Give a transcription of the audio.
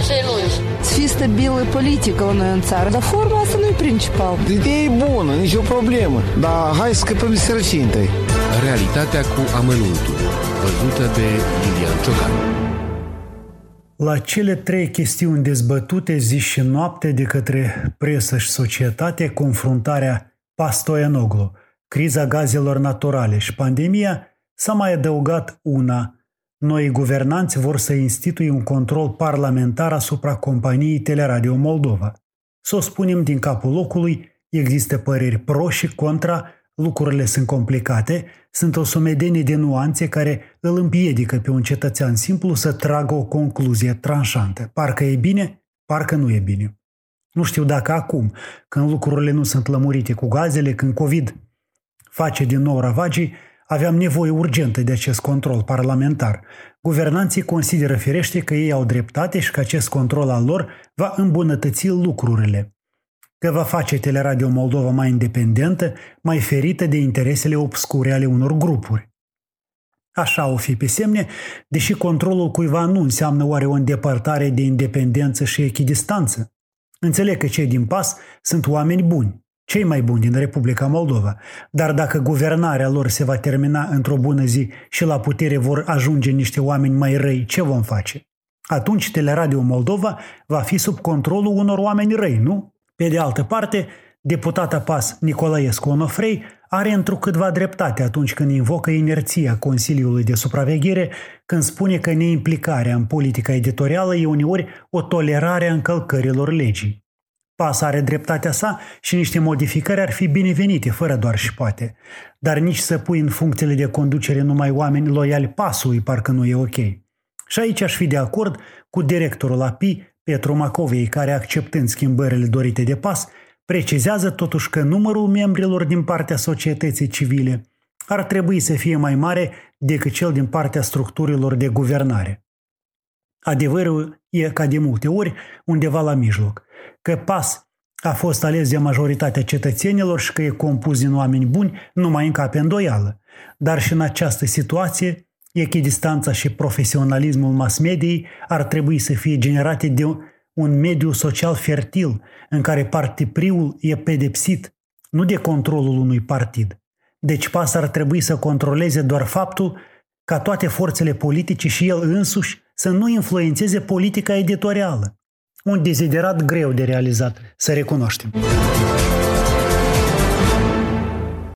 așa e lungi. Să fie stabilă politică la noi în țară, dar forma asta nu e principal. Ideea e bună, nicio problemă, dar hai să scăpăm de sărăcie întâi. Realitatea cu amănuntul, văzută de Lilian Ciocan. La cele trei chestiuni dezbătute zi și noapte de către presă și societate, confruntarea Pastoianoglu, criza gazelor naturale și pandemia, s-a mai adăugat una. Noi guvernanți vor să instituie un control parlamentar asupra companiei Teleradio Moldova. Să o spunem din capul locului, există păreri pro și contra, lucrurile sunt complicate, sunt o sumedenie de nuanțe care îl împiedică pe un cetățean simplu să tragă o concluzie tranșantă. Parcă e bine, parcă nu e bine. Nu știu dacă acum, când lucrurile nu sunt lămurite cu gazele, când COVID face din nou ravagii, aveam nevoie urgentă de acest control parlamentar. Guvernanții consideră firește că ei au dreptate și că acest control al lor va îmbunătăți lucrurile că va face Teleradio Moldova mai independentă, mai ferită de interesele obscure ale unor grupuri. Așa o fi pe semne, deși controlul cuiva nu înseamnă oare o îndepărtare de independență și echidistanță. Înțeleg că cei din PAS sunt oameni buni, cei mai buni din Republica Moldova, dar dacă guvernarea lor se va termina într-o bună zi și la putere vor ajunge niște oameni mai răi, ce vom face? Atunci Teleradio Moldova va fi sub controlul unor oameni răi, nu? Pe de altă parte, deputata PAS Nicolaescu Onofrei are întrucâtva dreptate atunci când invocă inerția Consiliului de Supraveghere, când spune că neimplicarea în politica editorială e uneori o tolerare a încălcărilor legii. PAS are dreptatea sa și niște modificări ar fi binevenite, fără doar și poate. Dar nici să pui în funcțiile de conducere numai oameni loiali pasului parcă nu e ok. Și aici aș fi de acord cu directorul API, Petru Macovei, care acceptând schimbările dorite de pas, precizează totuși că numărul membrilor din partea societății civile ar trebui să fie mai mare decât cel din partea structurilor de guvernare. Adevărul e ca de multe ori undeva la mijloc, că PAS a fost ales de majoritatea cetățenilor și că e compus din oameni buni, nu mai încape îndoială. Dar și în această situație Echidistanța și profesionalismul mass mediei ar trebui să fie generate de un mediu social fertil în care partipriul e pedepsit, nu de controlul unui partid. Deci PAS ar trebui să controleze doar faptul ca toate forțele politice și el însuși să nu influențeze politica editorială. Un deziderat greu de realizat, să recunoaștem.